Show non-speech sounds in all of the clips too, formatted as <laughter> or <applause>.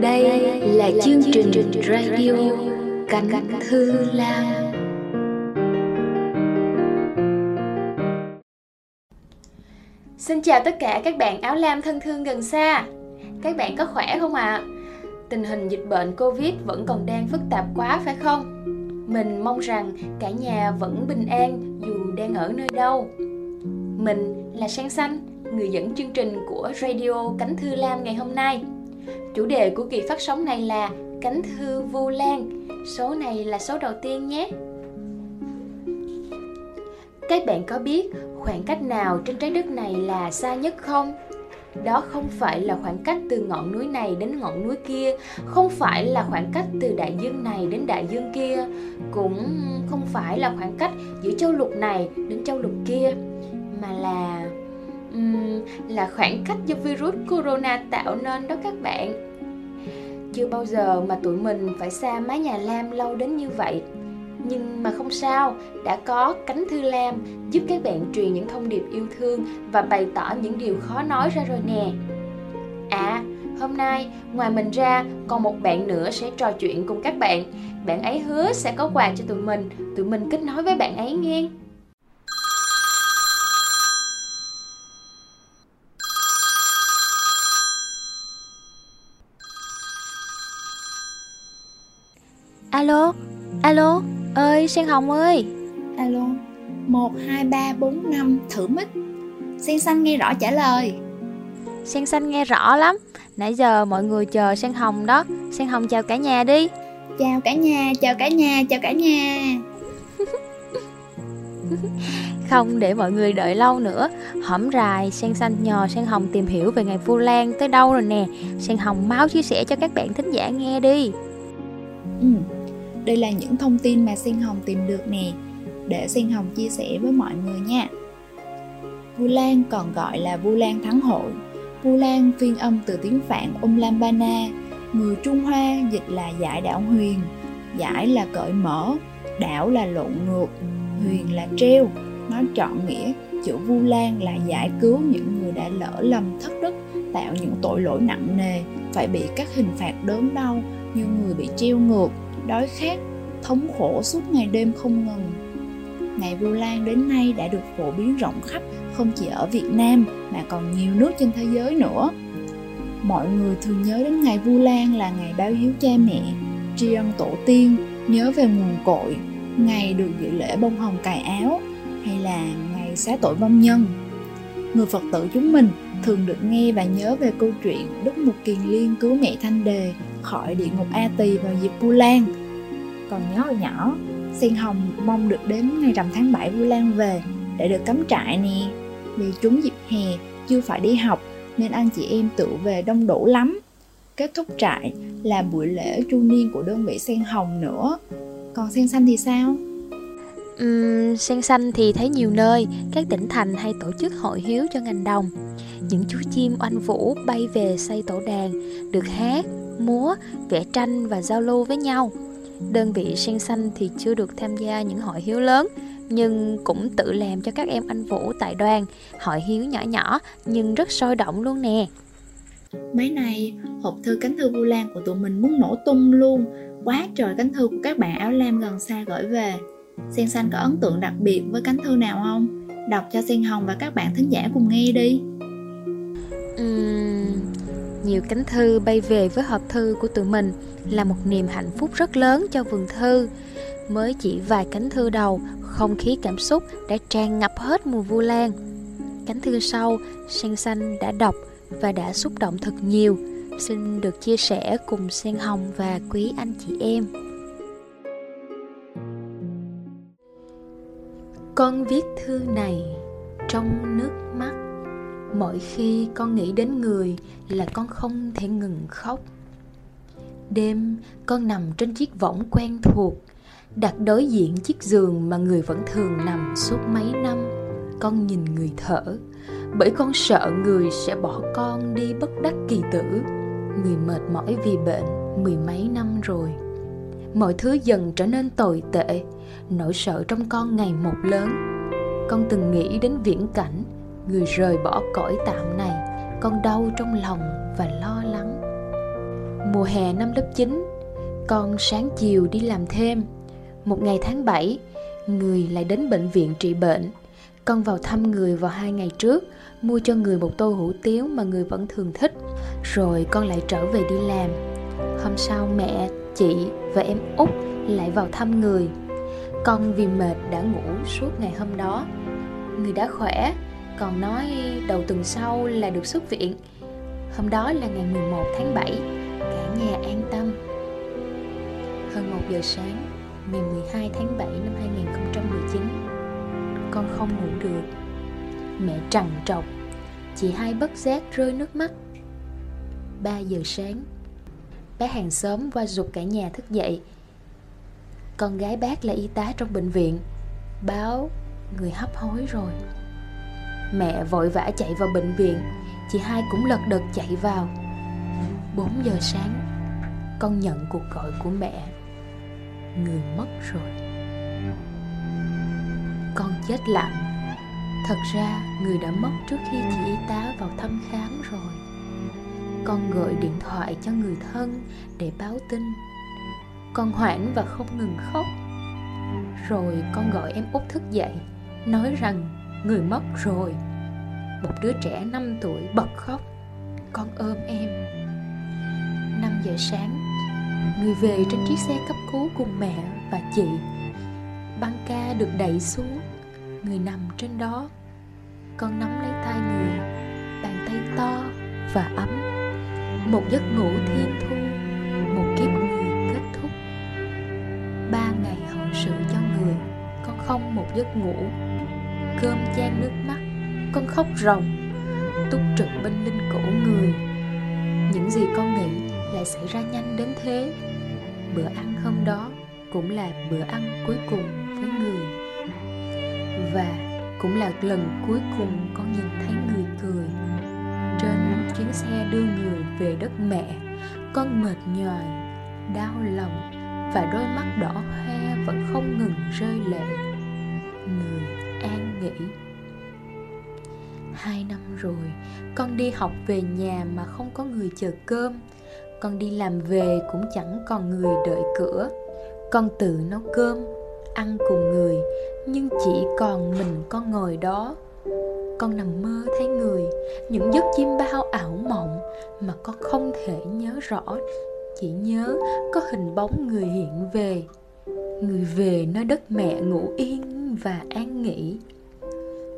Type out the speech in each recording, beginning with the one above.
Đây là chương trình radio Cánh Thư Lam Xin chào tất cả các bạn áo lam thân thương gần xa Các bạn có khỏe không ạ? À? Tình hình dịch bệnh Covid vẫn còn đang phức tạp quá phải không? Mình mong rằng cả nhà vẫn bình an dù đang ở nơi đâu mình là Sang Xanh, người dẫn chương trình của Radio Cánh Thư Lam ngày hôm nay. Chủ đề của kỳ phát sóng này là Cánh Thư Vu Lan. Số này là số đầu tiên nhé. Các bạn có biết khoảng cách nào trên trái đất này là xa nhất không? Đó không phải là khoảng cách từ ngọn núi này đến ngọn núi kia, không phải là khoảng cách từ đại dương này đến đại dương kia, cũng không phải là khoảng cách giữa châu lục này đến châu lục kia, mà là um, là khoảng cách do virus corona tạo nên đó các bạn. Chưa bao giờ mà tụi mình phải xa mái nhà Lam lâu đến như vậy nhưng mà không sao, đã có cánh thư lam giúp các bạn truyền những thông điệp yêu thương và bày tỏ những điều khó nói ra rồi nè. À, hôm nay ngoài mình ra còn một bạn nữa sẽ trò chuyện cùng các bạn. Bạn ấy hứa sẽ có quà cho tụi mình, tụi mình kết nối với bạn ấy nghe. Alo, alo, ơi Sen Hồng ơi. Alo 1, 2, 3, 4, 5 Thử mic Sen xanh nghe rõ trả lời. Sen xanh nghe rõ lắm. Nãy giờ mọi người chờ Sen Hồng đó. Sen Hồng chào cả nhà đi. Chào cả nhà, chào cả nhà, chào cả nhà. <laughs> Không để mọi người đợi lâu nữa. Hổm rài Sen Xanh nhờ Sen Hồng tìm hiểu về ngày Vu Lan tới đâu rồi nè. Sen Hồng máu chia sẻ cho các bạn thính giả nghe đi. Ừ, đây là những thông tin mà Sen Hồng tìm được nè, để Sen Hồng chia sẻ với mọi người nha. Vu Lan còn gọi là Vu Lan Thắng Hội. Vu Lan phiên âm từ tiếng Phạn Umlambana, người Trung Hoa dịch là giải đảo huyền, giải là cởi mở, đảo là lộn ngược, huyền là treo. Nó trọn nghĩa chữ Vu Lan là giải cứu những người đã lỡ lầm thất đức, tạo những tội lỗi nặng nề, phải bị các hình phạt đớn đau như người bị treo ngược, đói khát, thống khổ suốt ngày đêm không ngừng. Ngày Vu Lan đến nay đã được phổ biến rộng khắp không chỉ ở Việt Nam mà còn nhiều nước trên thế giới nữa. Mọi người thường nhớ đến ngày Vu Lan là ngày báo hiếu cha mẹ, tri ân tổ tiên, nhớ về nguồn cội, ngày được dự lễ bông hồng cài áo hay là ngày xá tội vong nhân. Người Phật tử chúng mình thường được nghe và nhớ về câu chuyện Đức Mục Kiền Liên cứu mẹ Thanh Đề khỏi địa ngục A Tỳ vào dịp Vu Lan. Còn nhớ hồi nhỏ, Sen Hồng mong được đến ngày rằm tháng 7 Vu Lan về để được cắm trại nè. Vì chúng dịp hè chưa phải đi học nên anh chị em tự về đông đủ lắm. Kết thúc trại là buổi lễ chu niên của đơn vị Sen Hồng nữa. Còn Sen Xanh thì sao? Uhm, sen xanh thì thấy nhiều nơi các tỉnh thành hay tổ chức hội hiếu cho ngành đồng những chú chim oanh vũ bay về xây tổ đàn được hát múa vẽ tranh và giao lưu với nhau. Đơn vị sen xanh thì chưa được tham gia những hội hiếu lớn nhưng cũng tự làm cho các em anh vũ tại đoàn. Hội hiếu nhỏ nhỏ nhưng rất sôi động luôn nè. Mấy này hộp thư cánh thư vu lan của tụi mình muốn nổ tung luôn. Quá trời cánh thư của các bạn áo lam gần xa gửi về. Sen Xanh có ấn tượng đặc biệt với cánh thư nào không? Đọc cho Sen Hồng và các bạn thính giả cùng nghe đi. Uhm, nhiều cánh thư bay về với hộp thư của tụi mình Là một niềm hạnh phúc rất lớn cho vườn thư. Mới chỉ vài cánh thư đầu, Không khí cảm xúc đã tràn ngập hết mùa vu lan. Cánh thư sau, Sen Xanh đã đọc và đã xúc động thật nhiều. Xin được chia sẻ cùng Sen Hồng và quý anh chị em. Con viết thư này trong nước mắt. Mỗi khi con nghĩ đến người là con không thể ngừng khóc. Đêm, con nằm trên chiếc võng quen thuộc, Đặt đối diện chiếc giường mà người vẫn thường nằm suốt mấy năm. Con nhìn người thở, Bởi con sợ người sẽ bỏ con đi bất đắc kỳ tử. Người mệt mỏi vì bệnh mười mấy năm rồi. Mọi thứ dần trở nên tồi tệ, nỗi sợ trong con ngày một lớn. Con từng nghĩ đến viễn cảnh người rời bỏ cõi tạm này, con đau trong lòng và lo lắng. Mùa hè năm lớp 9 con sáng chiều đi làm thêm. Một ngày tháng 7 người lại đến bệnh viện trị bệnh. Con vào thăm người vào hai ngày trước, mua cho người một tô hủ tiếu mà người vẫn thường thích. Rồi con lại trở về đi làm. Hôm sau mẹ, chị và em út lại vào thăm người. Con vì mệt đã ngủ suốt ngày hôm đó. Người đã khỏe còn nói đầu tuần sau là được xuất viện. Hôm đó là ngày 11 tháng 7 cả nhà an tâm. Hơn 1 giờ sáng, ngày 12 tháng 7 năm 2019 con không ngủ được. Mẹ trằn trọc, chị hai bất giác rơi nước mắt. 3 giờ sáng, bé hàng xóm qua dục cả nhà thức dậy. Con gái bác là y tá trong bệnh viện, Báo người hấp hối rồi. Mẹ vội vã chạy vào bệnh viện. Chị hai cũng lật đật chạy vào. 4 giờ sáng, Con nhận cuộc gọi của mẹ. Người mất rồi. Con chết lặng. Thật ra, người đã mất trước khi chị y tá vào thăm khám rồi. Con gọi điện thoại cho người thân để báo tin. Con hoảng và không ngừng khóc. Rồi con gọi em út thức dậy, nói rằng người mất rồi. Một đứa trẻ 5 tuổi bật khóc. Con ôm em. 5 giờ sáng, người về trên chiếc xe cấp cứu cùng mẹ và chị. Băng ca được đẩy xuống. Người nằm trên đó. Con nắm lấy tay người. Bàn tay to và ấm. Một giấc ngủ thiên thu. Một kiếp người kết thúc. Ba ngày hậu sự cho người. Con không một giấc ngủ cơm chan nước mắt, con khóc ròng, túc trực bên linh cổ người. Những gì con nghĩ lại xảy ra nhanh đến thế. Bữa ăn hôm đó cũng là bữa ăn cuối cùng với người. Và cũng là lần cuối cùng con nhìn thấy người cười. Trên chuyến xe đưa người về đất mẹ, con mệt nhòi đau lòng và đôi mắt đỏ hoe vẫn không ngừng rơi lệ. Người nghĩ. Hai năm rồi, con đi học về nhà mà không có người chờ cơm. Con đi làm về cũng chẳng còn người đợi cửa. Con tự nấu cơm, ăn cùng người, nhưng chỉ còn mình con ngồi đó. Con nằm mơ thấy người, những giấc chim bao ảo mộng mà con không thể nhớ rõ. Chỉ nhớ có hình bóng người hiện về. Người về nơi đất mẹ ngủ yên và an nghỉ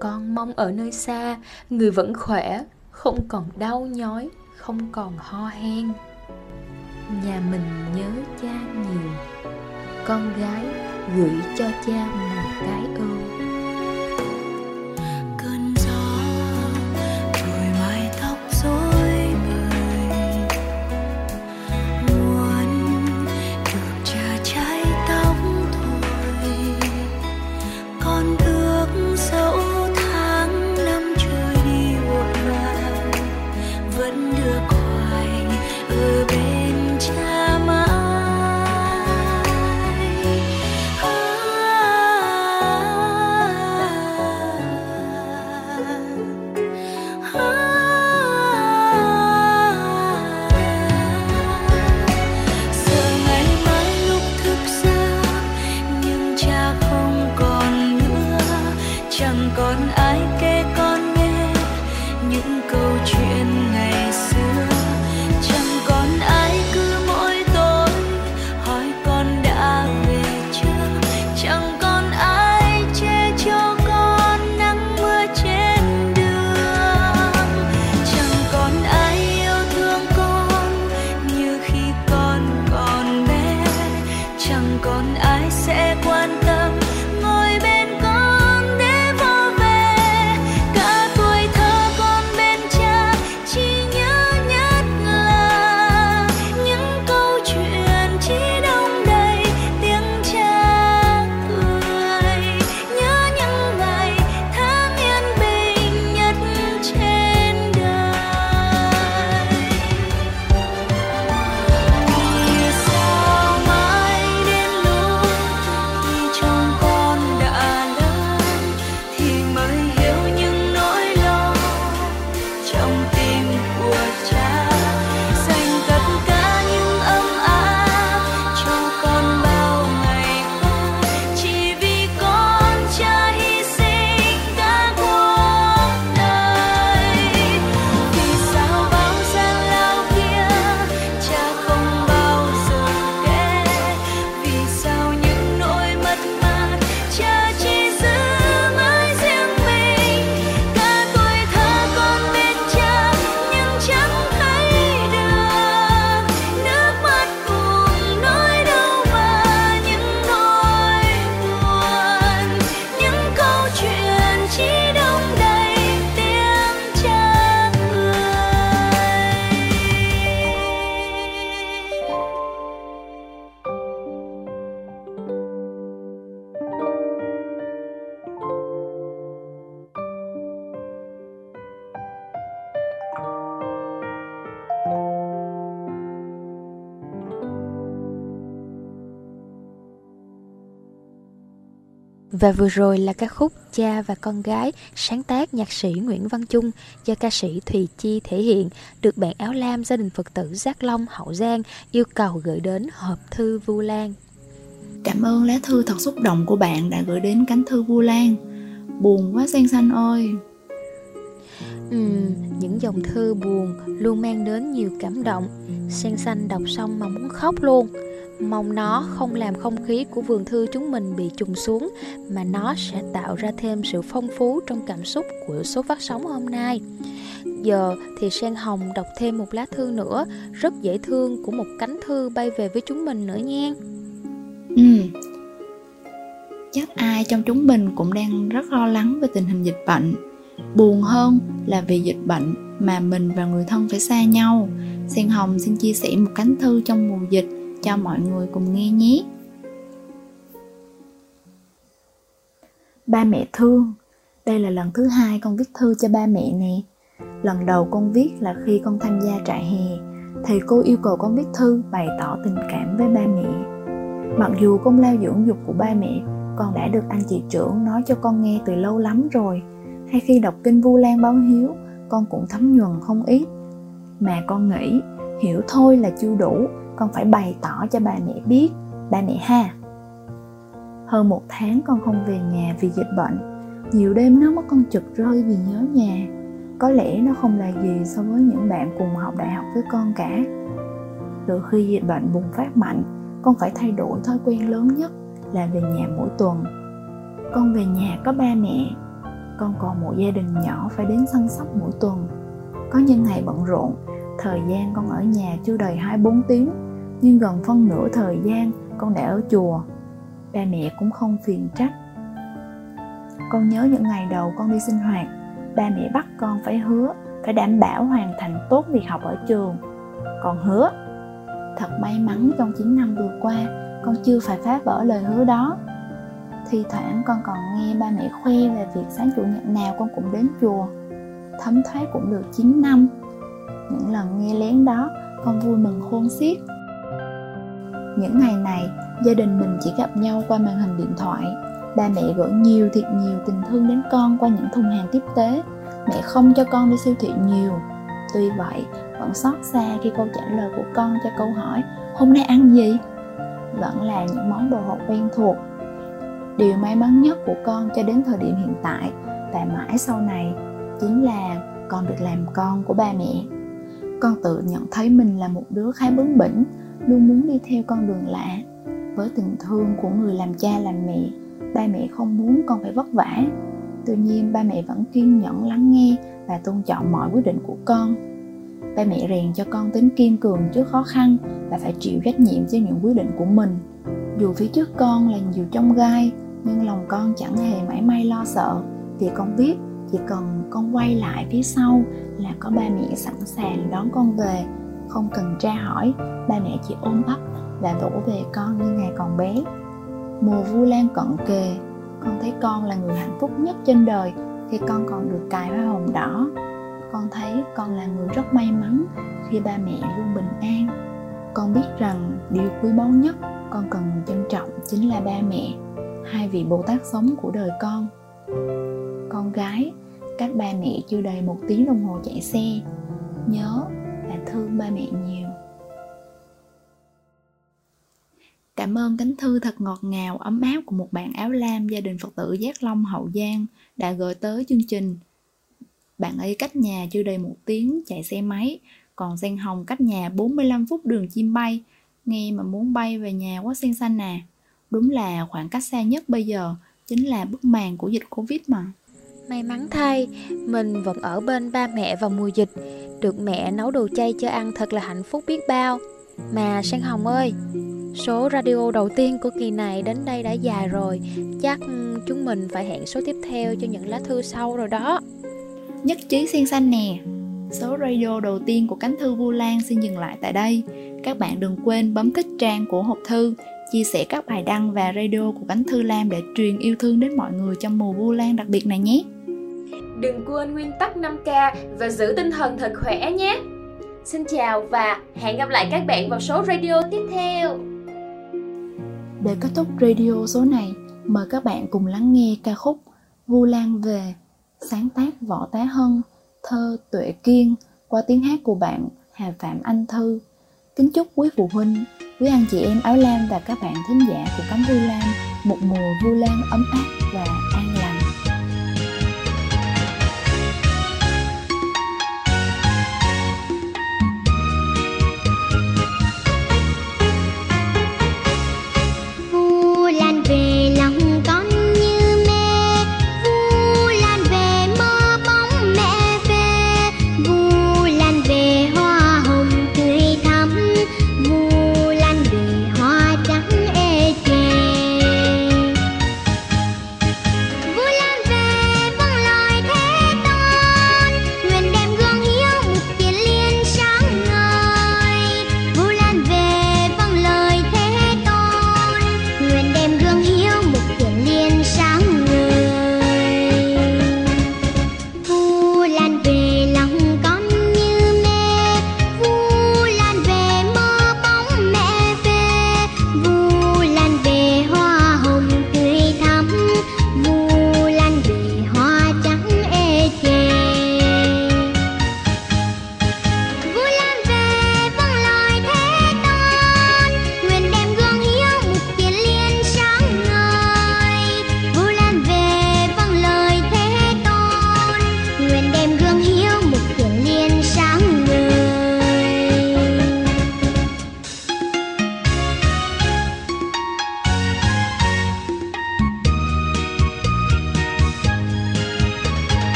con mong ở nơi xa. Người vẫn khỏe, không còn đau nhói, không còn ho hen. Nhà mình nhớ cha nhiều. Con gái gửi cho cha một cái Và vừa rồi là ca khúc Cha và con gái sáng tác nhạc sĩ Nguyễn Văn Trung do ca sĩ Thùy Chi thể hiện được bạn áo lam gia đình Phật tử Giác Long Hậu Giang yêu cầu gửi đến hộp thư Vu Lan. Cảm ơn lá thư thật xúc động của bạn đã gửi đến cánh thư Vu Lan. Buồn quá Sen Xanh ơi. Uhm, những dòng thư buồn luôn mang đến nhiều cảm động. Sen Xanh đọc xong mà muốn khóc luôn. Mong nó không làm không khí của vườn thư chúng mình bị trùng xuống, mà nó sẽ tạo ra thêm sự phong phú trong cảm xúc của số phát sóng hôm nay. Giờ thì Sen Hồng đọc thêm một lá thư nữa, rất dễ thương của một cánh thư bay về với chúng mình nữa nha. Ừ. Chắc ai trong chúng mình cũng đang rất lo lắng về tình hình dịch bệnh. Buồn hơn là vì dịch bệnh mà mình và người thân phải xa nhau. Sen Hồng xin chia sẻ một cánh thư trong mùa dịch cho mọi người cùng nghe nhé. Ba mẹ thương, đây là lần thứ hai con viết thư cho ba mẹ nè. Lần đầu con viết là khi con tham gia trại hè, thầy cô yêu cầu con viết thư bày tỏ tình cảm với ba mẹ. Mặc dù công lao dưỡng dục của ba mẹ con đã được anh chị trưởng nói cho con nghe từ lâu lắm rồi, hay khi đọc kinh Vu Lan báo hiếu, con cũng thấm nhuần không ít. Mà con nghĩ hiểu thôi là chưa đủ con phải bày tỏ cho ba mẹ biết ba mẹ ha. Hơn một tháng con không về nhà vì dịch bệnh. Nhiều đêm nước mắt con trực rơi vì nhớ nhà. Có lẽ nó không là gì so với những bạn cùng học đại học với con cả. Từ khi dịch bệnh bùng phát mạnh, con phải thay đổi thói quen lớn nhất là về nhà mỗi tuần. Con về nhà có ba mẹ. Con còn một gia đình nhỏ phải đến săn sóc mỗi tuần. Có những ngày bận rộn, thời gian con ở nhà chưa đầy 24 tiếng nhưng gần phân nửa thời gian, con đã ở chùa. Ba mẹ cũng không phiền trách. Con nhớ những ngày đầu con đi sinh hoạt, ba mẹ bắt con phải hứa phải đảm bảo hoàn thành tốt việc học ở trường. Con hứa, thật may mắn trong 9 năm vừa qua, con chưa phải phá vỡ lời hứa đó. Thi thoảng con còn nghe ba mẹ khoe về việc sáng chủ nhật nào con cũng đến chùa. Thấm thoát cũng được 9 năm. Những lần nghe lén đó, con vui mừng khôn xiết những ngày này, gia đình mình chỉ gặp nhau qua màn hình điện thoại. Ba mẹ gửi nhiều thiệt nhiều tình thương đến con qua những thùng hàng tiếp tế. Mẹ không cho con đi siêu thị nhiều. Tuy vậy, vẫn xót xa khi câu trả lời của con cho câu hỏi, hôm nay ăn gì? vẫn là những món đồ hộp quen thuộc. Điều may mắn nhất của con cho đến thời điểm hiện tại và mãi sau này chính là con được làm con của ba mẹ. Con tự nhận thấy mình là một đứa khá bướng bỉnh luôn muốn đi theo con đường lạ. Với tình thương của người làm cha làm mẹ, ba mẹ không muốn con phải vất vả. Tuy nhiên, ba mẹ vẫn kiên nhẫn lắng nghe và tôn trọng mọi quyết định của con. Ba mẹ rèn cho con tính kiên cường trước khó khăn và phải chịu trách nhiệm cho những quyết định của mình. Dù phía trước con là nhiều trong gai, nhưng lòng con chẳng hề mãi may lo sợ. Vì con biết chỉ cần con quay lại phía sau là có ba mẹ sẵn sàng đón con về không cần tra hỏi, ba mẹ chỉ ôm ấp và vỗ về con như ngày còn bé. Mùa vu lan cận kề, con thấy con là người hạnh phúc nhất trên đời khi con còn được cài hoa hồng đỏ. Con thấy con là người rất may mắn khi ba mẹ luôn bình an. Con biết rằng điều quý báu nhất con cần trân trọng chính là ba mẹ, hai vị bồ tát sống của đời con. Con gái, cách ba mẹ chưa đầy một tiếng đồng hồ chạy xe. Nhớ và thương ba mẹ nhiều Cảm ơn cánh thư thật ngọt ngào, ấm áp của một bạn áo lam gia đình Phật tử Giác Long Hậu Giang đã gửi tới chương trình. Bạn ấy cách nhà chưa đầy một tiếng chạy xe máy, còn Sen Hồng cách nhà 45 phút đường chim bay. Nghe mà muốn bay về nhà quá sen xanh à. Đúng là khoảng cách xa nhất bây giờ chính là bức màn của dịch Covid mà. May mắn thay, mình vẫn ở bên ba mẹ vào mùa dịch. Được mẹ nấu đồ chay cho ăn thật là hạnh phúc biết bao. Mà Sang Hồng ơi, số radio đầu tiên của kỳ này đến đây đã dài rồi. Chắc ừ, chúng mình phải hẹn số tiếp theo cho những lá thư sau rồi đó. Nhất trí sen xanh nè. Số radio đầu tiên của cánh thư Vu Lan xin dừng lại tại đây. Các bạn đừng quên bấm thích trang của hộp thư chia sẻ các bài đăng và radio của cánh thư Lam để truyền yêu thương đến mọi người trong mùa Vu Lan đặc biệt này nhé. Đừng quên nguyên tắc 5K và giữ tinh thần thật khỏe nhé. Xin chào và hẹn gặp lại các bạn vào số radio tiếp theo. Để kết thúc radio số này, Mời các bạn cùng lắng nghe ca khúc Vu Lan về sáng tác Võ Tá Hân, thơ Tuệ Kiên qua tiếng hát của bạn Hà Phạm Anh Thư. Kính chúc quý phụ huynh, quý anh chị em áo lam và các bạn thính giả của cánh Vu Lan, một mùa Vu Lan ấm áp và an